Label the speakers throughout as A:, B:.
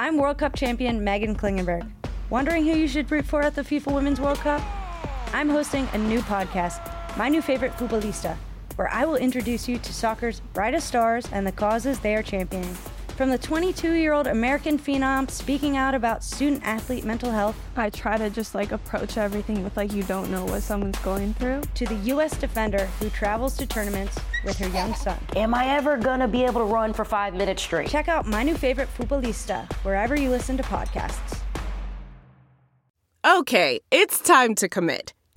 A: I'm World Cup champion Meghan Klingenberg. Wondering who you should root for at the FIFA Women's World Cup? I'm hosting a new podcast, My New Favorite Futbolista, where I will introduce you to soccer's brightest stars and the causes they are championing. From the 22 year old American phenom speaking out about student athlete mental health,
B: I try to just like approach everything with like you don't know what someone's going through.
A: to the U.S. defender who travels to tournaments with her young son.
C: Am I ever gonna be able to run for five minutes straight?
A: Check out My New Favorite Futbolista wherever you listen to podcasts.
D: Okay, it's time to commit.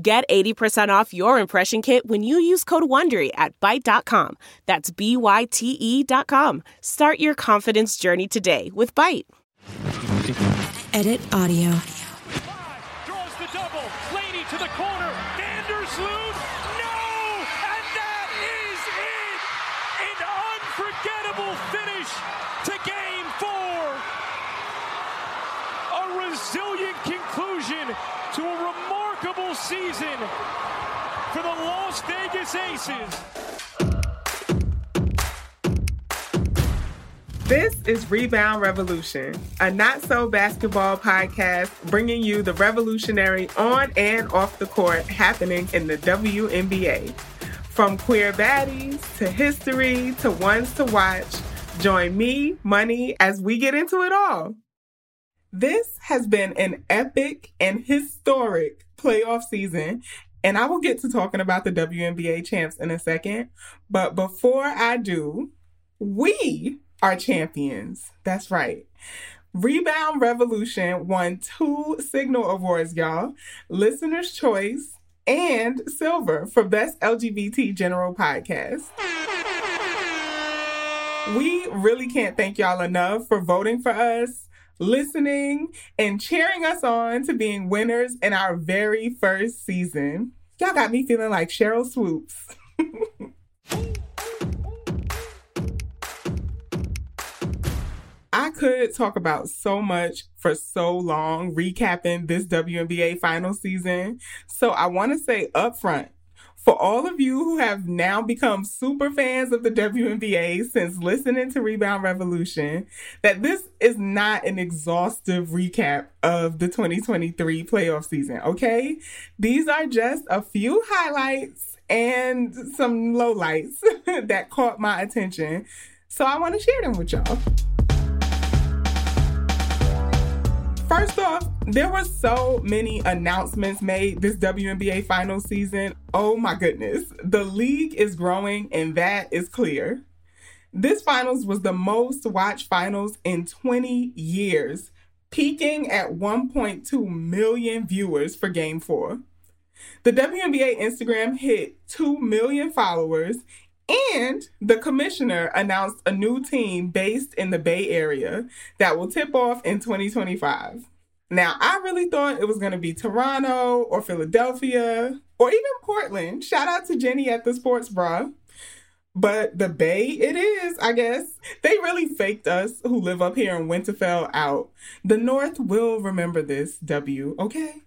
D: Get 80% off your impression kit when you use code WONDERY at Byte.com. That's B-Y-T-E dot com. Start your confidence journey today with Byte.
E: Edit audio.
F: draws the double. Lady to the corner. Vandersloot. No! And that is it! An unforgettable finish to game four. A resilient conclusion to a remarkable season for the Las Vegas Aces.
G: This is Rebound Revolution, a not so basketball podcast bringing you the revolutionary on and off the court happening in the WNBA. From queer baddies to history to ones to watch, join me, Money, as we get into it all. This has been an epic and historic playoff season, and I will get to talking about the WNBA champs in a second. But before I do, we are champions. That's right. Rebound Revolution won two Signal Awards, y'all Listener's Choice and Silver for Best LGBT General Podcast. We really can't thank y'all enough for voting for us, listening, and cheering us on to being winners in our very first season. Y'all got me feeling like Sheryl Swoopes. I could talk about so much for so long recapping this WNBA final season. So I want to say upfront for all of you who have now become super fans of the WNBA since listening to Rebound Revolution, that this is not an exhaustive recap of the 2023 playoff season, okay? These are just a few highlights and some lowlights that caught my attention. So I want to share them with y'all. First off, there were so many announcements made this WNBA final season. Oh my goodness. The league is growing, and that is clear. This finals was the most watched finals in 20 years, peaking at 1.2 million viewers for game four. The WNBA Instagram hit 2 million followers, and the commissioner announced a new team based in the Bay Area that will tip off in 2025. Now, I really thought it was going to be Toronto or Philadelphia or even Portland. Shout out to Jenny at the Sports Bra. But the Bay, it is, I guess. They really faked us who live up here in Winterfell out. The North will remember this, W, okay?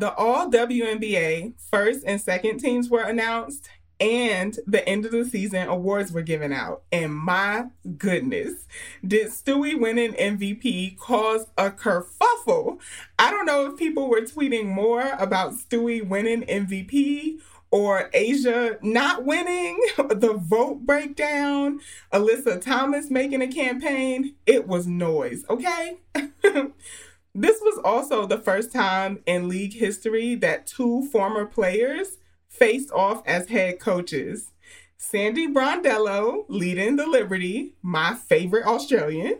G: The All WNBA first and second teams were announced, and the end of the season awards were given out. And my goodness, did Stewie winning MVP cause a kerfuffle? I don't know if people were tweeting more about Stewie winning MVP or A'ja not winning, the vote breakdown, Alyssa Thomas making a campaign. It was noise, okay? This was also the first time in league history that two former players faced off as head coaches. Sandy Brondello leading the Liberty, my favorite Australian,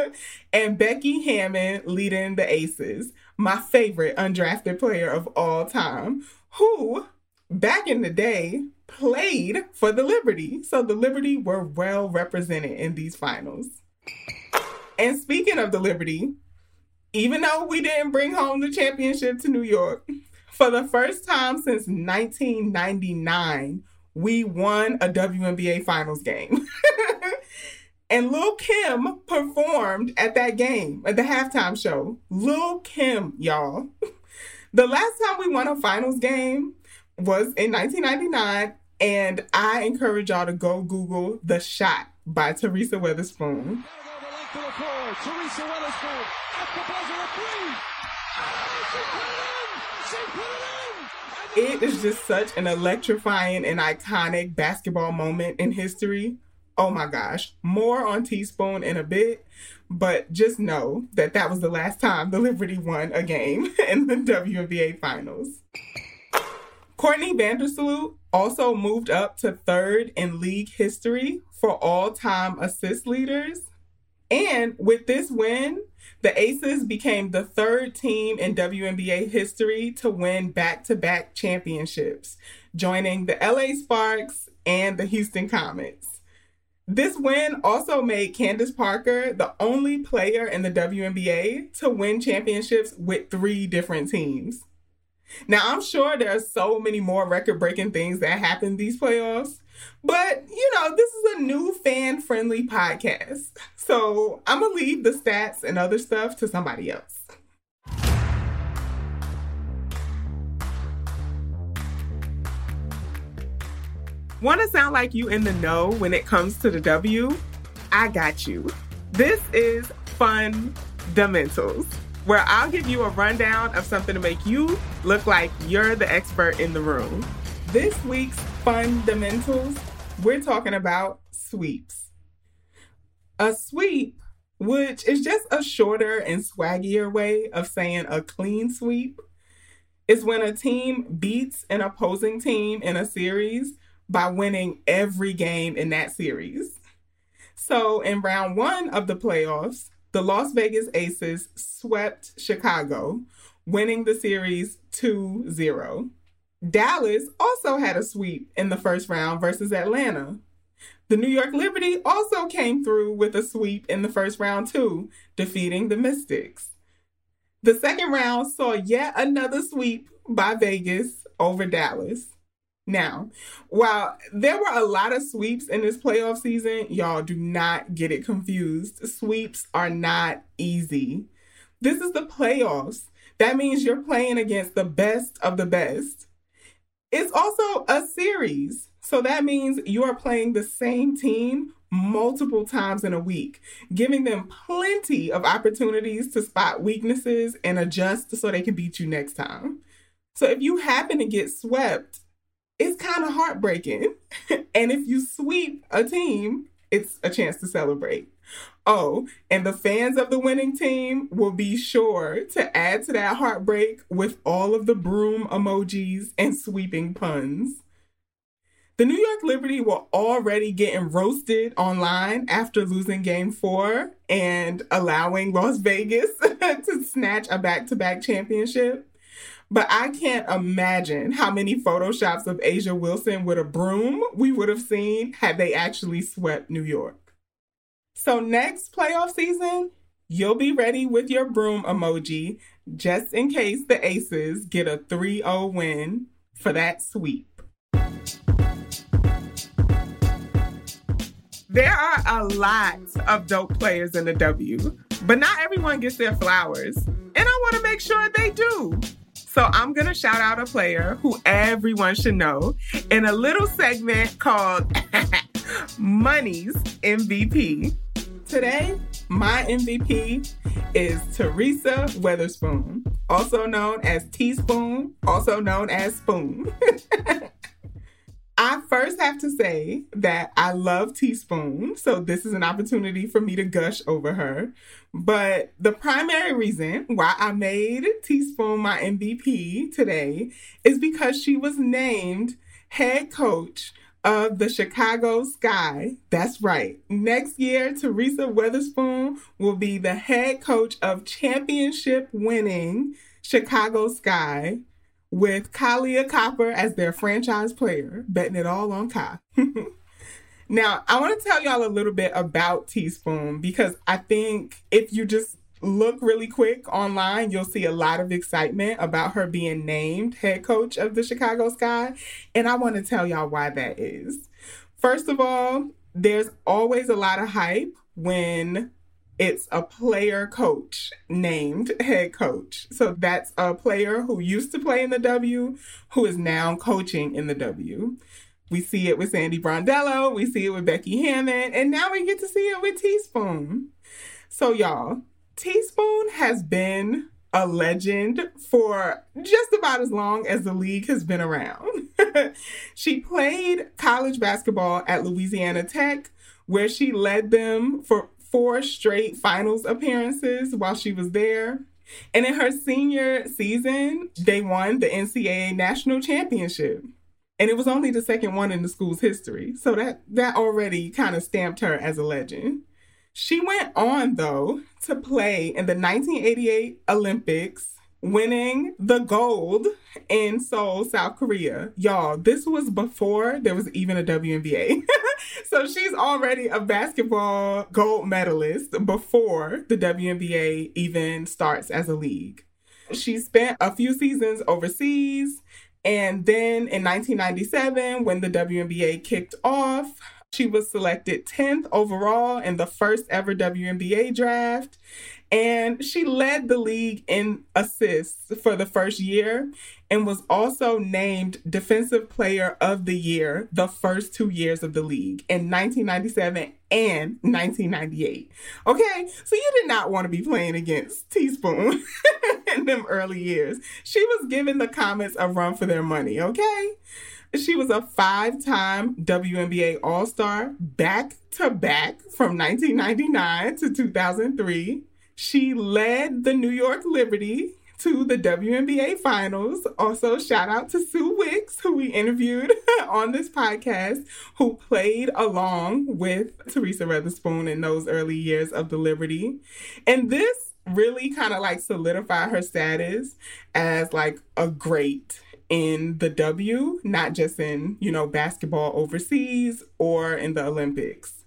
G: and Becky Hammon leading the Aces, my favorite undrafted player of all time, who back in the day played for the Liberty. So the Liberty were well represented in these finals. And speaking of the Liberty, even though we didn't bring home the championship to New York, for the first time since 1999, we won a WNBA finals game. and Lil Kim performed at that game, at the halftime show. Lil Kim, y'all. The last time we won a finals game was in 1999, and I encourage y'all to go Google The Shot by Teresa Weatherspoon. Teresa Weatherspoon at the buzzer, three. Oh, she it is just such an electrifying and iconic basketball moment in history. Oh my gosh, more on Teaspoon in a bit, but just know that that was the last time the Liberty won a game in the WNBA Finals. Courtney Vandersloot also moved up to third in league history for all time assist leaders. And with this win, the Aces became the third team in WNBA history to win back to back championships, joining the LA Sparks and the Houston Comets. This win also made Candace Parker the only player in the WNBA to win championships with three different teams. Now, I'm sure there are so many more record breaking things that happened these playoffs, but, you know, this is a new fan friendly podcast. So I'm going to leave the stats and other stuff to somebody else. Want to sound like you in the know when it comes to the W? I got you. This is Fundamentals, where I'll give you a rundown of something to make you look like you're the expert in the room. This week's fundamentals, we're talking about sweeps. A sweep, which is just a shorter and swaggier way of saying a clean sweep, is when a team beats an opposing team in a series by winning every game in that series. So in round one of the playoffs, the Las Vegas Aces swept Chicago, winning the series 2 0. Dallas also had a sweep in the first round versus Atlanta. The New York Liberty also came through with a sweep in the first round, too, defeating the Mystics. The second round saw yet another sweep by Vegas over Dallas. Now, while there were a lot of sweeps in this playoff season, y'all do not get it confused. Sweeps are not easy. This is the playoffs. That means you're playing against the best of the best. It's also a series. So that means you are playing the same team multiple times in a week, giving them plenty of opportunities to spot weaknesses and adjust so they can beat you next time. So if you happen to get swept, it's kind of heartbreaking. and if you sweep a team, it's a chance to celebrate. Oh, and the fans of the winning team will be sure to add to that heartbreak with all of the broom emojis and sweeping puns. The New York Liberty were already getting roasted online after losing game four and allowing Las Vegas to snatch a back to back championship. But I can't imagine how many photoshops of A'ja Wilson with a broom we would have seen had they actually swept New York. So, next playoff season, you'll be ready with your broom emoji just in case the Aces get a 3 0 win for that sweep. There are a lot of dope players in the W, but not everyone gets their flowers. And I want to make sure they do. So I'm going to shout out a player who everyone should know in a little segment called Money's MVP. Today, my MVP is Teresa Weatherspoon, also known as Teaspoon, also known as Spoon. I first have to say that I love Teaspoon, so this is an opportunity for me to gush over her. But the primary reason why I made Teaspoon my MVP today is because she was named head coach of the Chicago Sky. That's right. Next year, Teresa Weatherspoon will be the head coach of championship winning Chicago Sky with Kahleah Copper as their franchise player, betting it all on Kai. Now, I want to tell y'all a little bit about Teaspoon because I think if you just look really quick online, you'll see a lot of excitement about her being named head coach of the Chicago Sky. And I want to tell y'all why that is. First of all, there's always a lot of hype when it's a player coach named head coach. So that's a player who used to play in the W who is now coaching in the W. We see it with Sandy Brondello, we see it with Becky Hammon, and now we get to see it with Teaspoon. So, y'all, Teaspoon has been a legend for just about as long as the league has been around. she played college basketball at Louisiana Tech, where she led them for four straight finals appearances while she was there. And in her senior season, they won the NCAA national championship and it was only the second one in the school's history. So that that already kind of stamped her as a legend. She went on though to play in the 1988 Olympics, winning the gold in Seoul, South Korea. Y'all, this was before there was even a WNBA. so she's already a basketball gold medalist before the WNBA even starts as a league. She spent a few seasons overseas and then in 1997, when the WNBA kicked off, she was selected 10th overall in the first ever WNBA draft. And she led the league in assists for the first year and was also named Defensive Player of the Year the first two years of the league in 1997 and 1998. Okay, so you did not want to be playing against Teaspoon in them early years. She was giving the Comets a run for their money, okay? She was a five time WNBA All Star back to back from 1999 to 2003. She led the New York Liberty to the WNBA finals. Also, shout out to Sue Wicks, who we interviewed on this podcast, who played along with Teresa Weatherspoon in those early years of the Liberty. And this really kind of like solidified her status as like a great in the W, not just in, you know, basketball overseas or in the Olympics.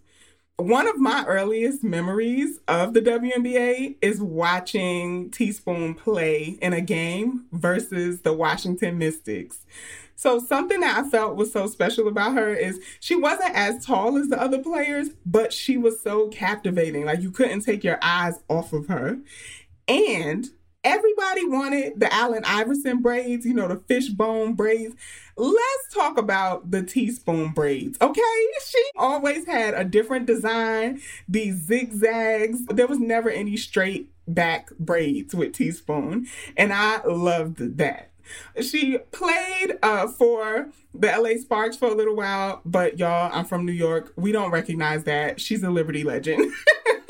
G: One of my earliest memories of the WNBA is watching Teaspoon play in a game versus the Washington Mystics. So, something that I felt was so special about her is she wasn't as tall as the other players, but she was so captivating. Like, you couldn't take your eyes off of her. And everybody wanted the Allen Iverson braids, you know, the fishbone braids. Let's talk about the teaspoon braids, okay? She always had a different design, these zigzags. There was never any straight back braids with teaspoon, and I loved that. She played uh, for the LA Sparks for a little while, but y'all, I'm from New York. We don't recognize that. She's a Liberty legend.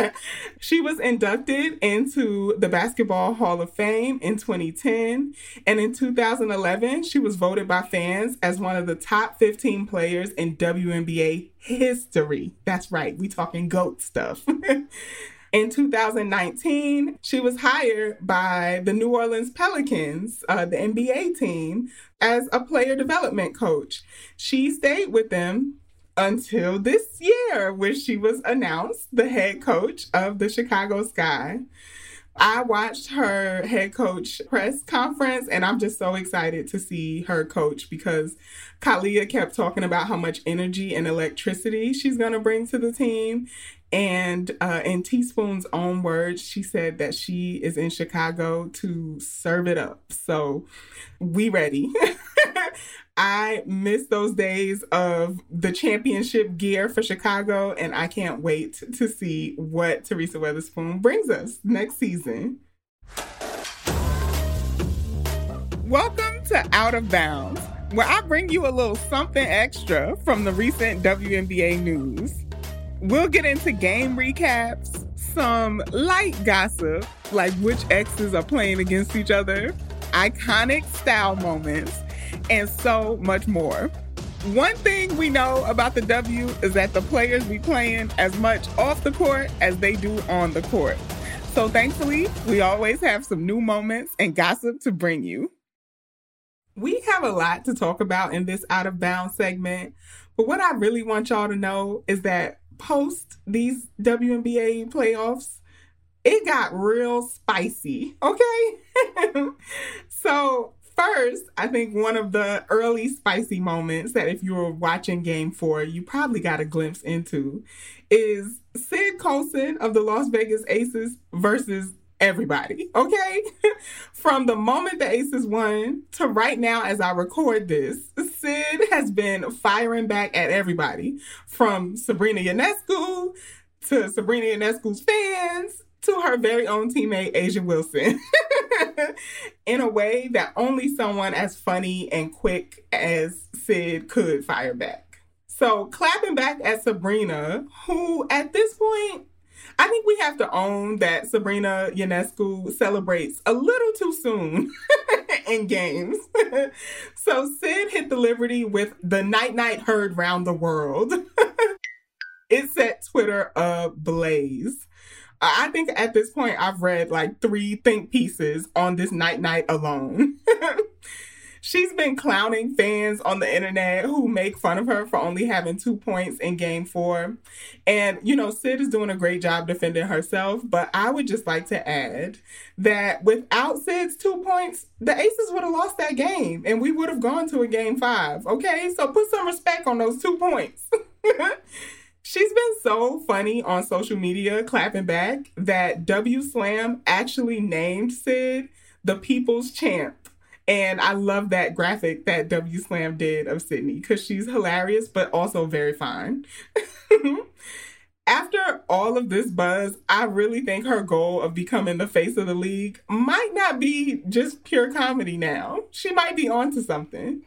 G: she was inducted into the Basketball Hall of Fame in 2010. And in 2011, she was voted by fans as one of the top 15 players in WNBA history. That's right, we talking GOAT stuff. In 2019, she was hired by the New Orleans Pelicans, uh, the NBA team, as a player development coach. She stayed with them until this year, when she was announced the head coach of the Chicago Sky. I watched her head coach press conference and I'm just so excited to see her coach because Kahleah kept talking about how much energy and electricity she's going to bring to the team. And uh, in Teaspoon's own words, she said that she is in Chicago to serve it up. So we ready. I miss those days of the championship gear for Chicago, and I can't wait to see what Teresa Weatherspoon brings us next season. Welcome to Out of Bounds, where I bring you a little something extra from the recent WNBA news. We'll get into game recaps, some light gossip, like which exes are playing against each other, iconic style moments and so much more. One thing we know about the W is that the players be playing as much off the court as they do on the court. So thankfully, we always have some new moments and gossip to bring you. We have a lot to talk about in this out of bounds segment, but what I really want y'all to know is that post these WNBA playoffs, it got real spicy, okay? so, first, I think one of the early spicy moments that if you were watching game four, you probably got a glimpse into is Syd Colson of the Las Vegas Aces versus everybody, okay? From the moment the Aces won to right now, as I record this, Syd has been firing back at everybody from Sabrina Ionescu to Sabrina Ionescu's fans to her very own teammate, A'ja Wilson, in a way that only someone as funny and quick as Syd could fire back. So, clapping back at Sabrina, who at this point I think we have to own that Sabrina Ionescu celebrates a little too soon in games. so Syd hit the Liberty with the night night heard round the world. it set Twitter ablaze. I think at this point I've read like three think pieces on this night night alone. She's been clowning fans on the internet who make fun of her for only having two points in game four. And, you know, Syd is doing a great job defending herself, but I would just like to add that without Syd's two points, the Aces would have lost that game and we would have gone to a game five. Okay, so put some respect on those two points. She's been so funny on social media clapping back that W Slam actually named Syd the people's champ and I love that graphic that W Slam did of Sydney because she's hilarious, but also very fine. After all of this buzz, I really think her goal of becoming the face of the league might not be just pure comedy now. She might be onto something.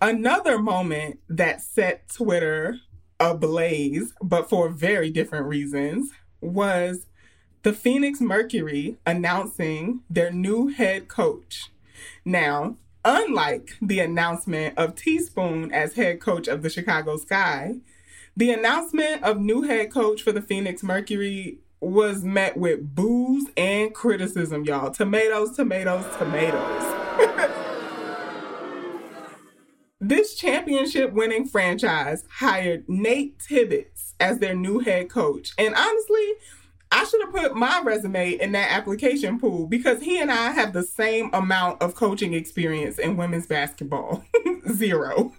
G: Another moment that set Twitter ablaze, but for very different reasons, was the Phoenix Mercury announcing their new head coach. Now, unlike the announcement of Teaspoon as head coach of the Chicago Sky, the announcement of new head coach for the Phoenix Mercury was met with boos and criticism, y'all. Tomatoes, tomatoes, tomatoes. this championship winning franchise hired Nate Tibbetts as their new head coach. And honestly, I should have put my resume in that application pool because he and I have the same amount of coaching experience in women's basketball zero.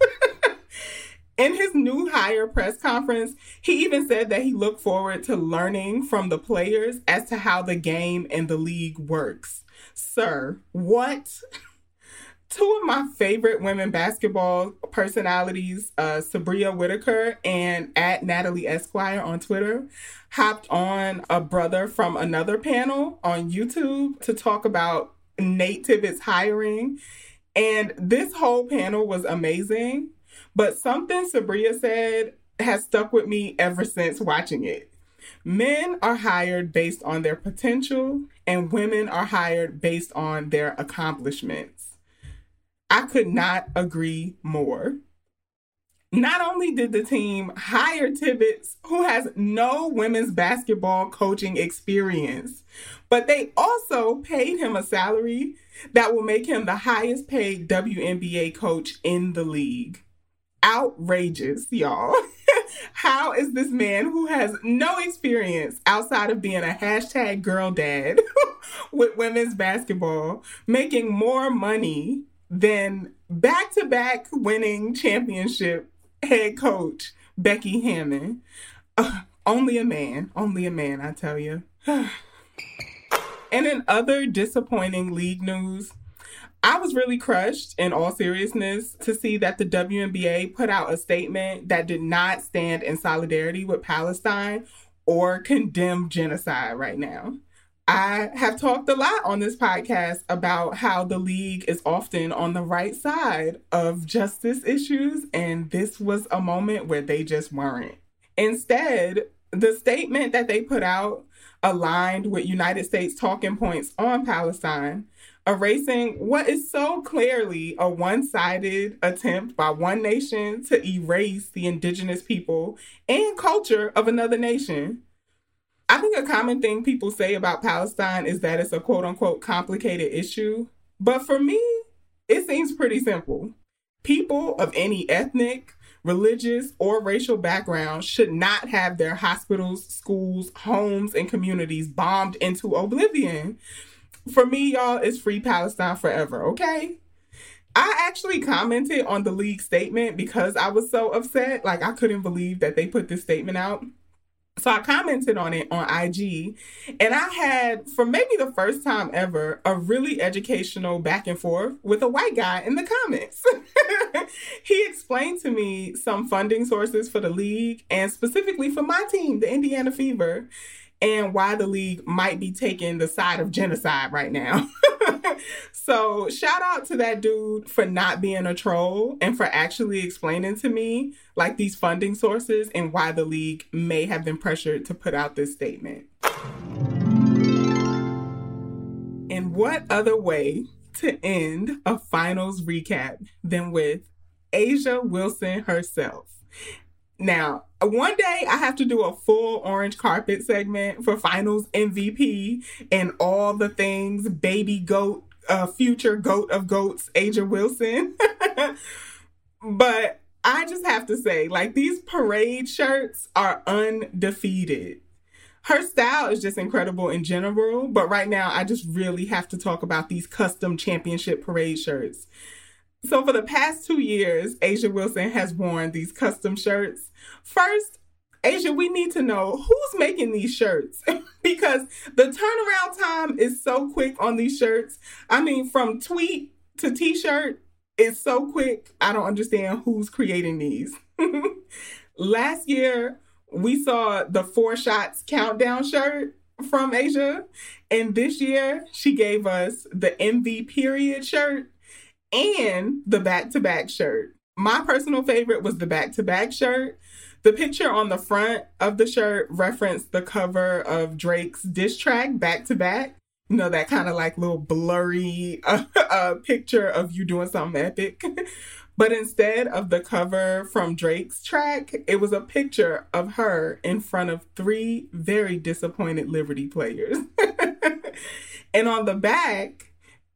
G: in his new hire press conference, he even said that he looked forward to learning from the players as to how the game and the league works. Sir, what? two of my favorite women basketball personalities, uh, Sabria Whitaker and at Natalie Esquire on Twitter, hopped on a brother from another panel on YouTube to talk about Nate Tibbetts hiring. And this whole panel was amazing. But something Sabria said has stuck with me ever since watching it. Men are hired based on their potential, and women are hired based on their accomplishments. I could not agree more. Not only did the team hire Tibbetts, who has no women's basketball coaching experience, but they also paid him a salary that will make him the highest paid WNBA coach in the league. Outrageous, y'all. How is this man who has no experience outside of being a hashtag girl dad with women's basketball making more money than back to back winning championship head coach Becky Hammon. Uh, only a man, only a man, I tell you. and in other disappointing league news, I was really crushed in all seriousness to see that the WNBA put out a statement that did not stand in solidarity with Palestine or condemn genocide right now. I have talked a lot on this podcast about how the league is often on the right side of justice issues, and this was a moment where they just weren't. Instead, the statement that they put out aligned with United States talking points on Palestine, erasing what is so clearly a one sided attempt by one nation to erase the indigenous people and culture of another nation. I think a common thing people say about Palestine is that it's a quote unquote complicated issue. But for me, It seems pretty simple. People of any ethnic, religious, or racial background should not have their hospitals, schools, homes, and communities bombed into oblivion. For me, y'all, it's free Palestine forever, okay? I actually commented on the league statement because I was so upset. Like, I couldn't believe that they put this statement out. So I commented on it on IG, and I had, for maybe the first time ever, a really educational back and forth with a white guy in the comments. he explained to me some funding sources for the league and specifically for my team, the Indiana Fever and why the league might be taking the side of genocide right now. so, shout out to that dude for not being a troll and for actually explaining to me like these funding sources and why the league may have been pressured to put out this statement. And what other way to end a finals recap than with A'ja Wilson herself? Now, one day I have to do a full orange carpet segment for finals MVP and all the things baby goat, uh, future goat of goats, A'ja Wilson. but I just have to say, like, these parade shirts are undefeated. Her style is just incredible in general, but right now I just really have to talk about these custom championship parade shirts. So for the past two years, A'ja Wilson has worn these custom shirts. First, A'ja, we need to know who's making these shirts because the turnaround time is so quick on these shirts. I mean, from tweet to t-shirt, it's so quick. I don't understand who's creating these. Last year, we saw the four shots countdown shirt from A'ja. and this year she gave us the MV period shirt and the back to back shirt. My personal favorite was the back to back shirt. The picture on the front of the shirt referenced the cover of Drake's diss track, Back to Back. You know, that kind of like little blurry uh, uh, picture of you doing something epic. but instead of the cover from Drake's track, it was a picture of her in front of three very disappointed Liberty players. and on the back,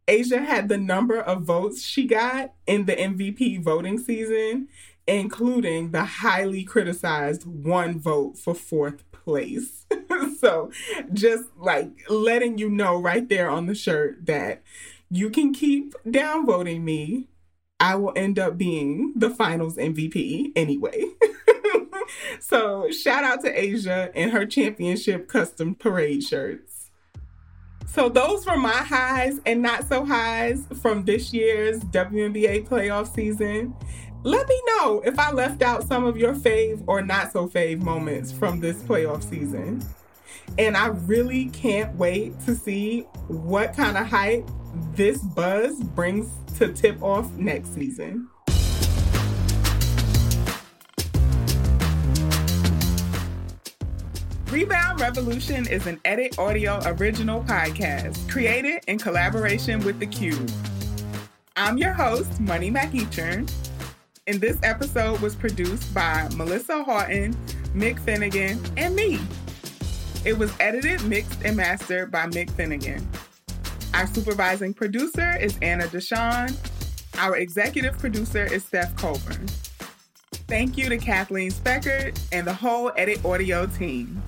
G: A'ja had the number of votes she got in the MVP voting season, including the highly criticized one vote for fourth place. so, just like letting you know right there on the shirt that you can keep downvoting me. I will end up being the finals MVP anyway. so, shout out to A'ja and her championship custom parade shirts. So those were my highs and not so highs from this year's WNBA playoff season. Let me know if I left out some of your fave or not so fave moments from this playoff season. And I really can't wait to see what kind of hype this buzz brings to tip off next season. Rebound Revolution is an Edit Audio original podcast created in collaboration with The Qube. I'm your host, Money McEachern, and this episode was produced by Melissa Haughton, Mik Finnegan, and me. It was edited, mixed, and mastered by Mik Finnegan. Our supervising producer is Anna Deshawn. Our executive producer is Steph Colbourn. Thank you to Kathleen Speckert and the whole Edit Audio team.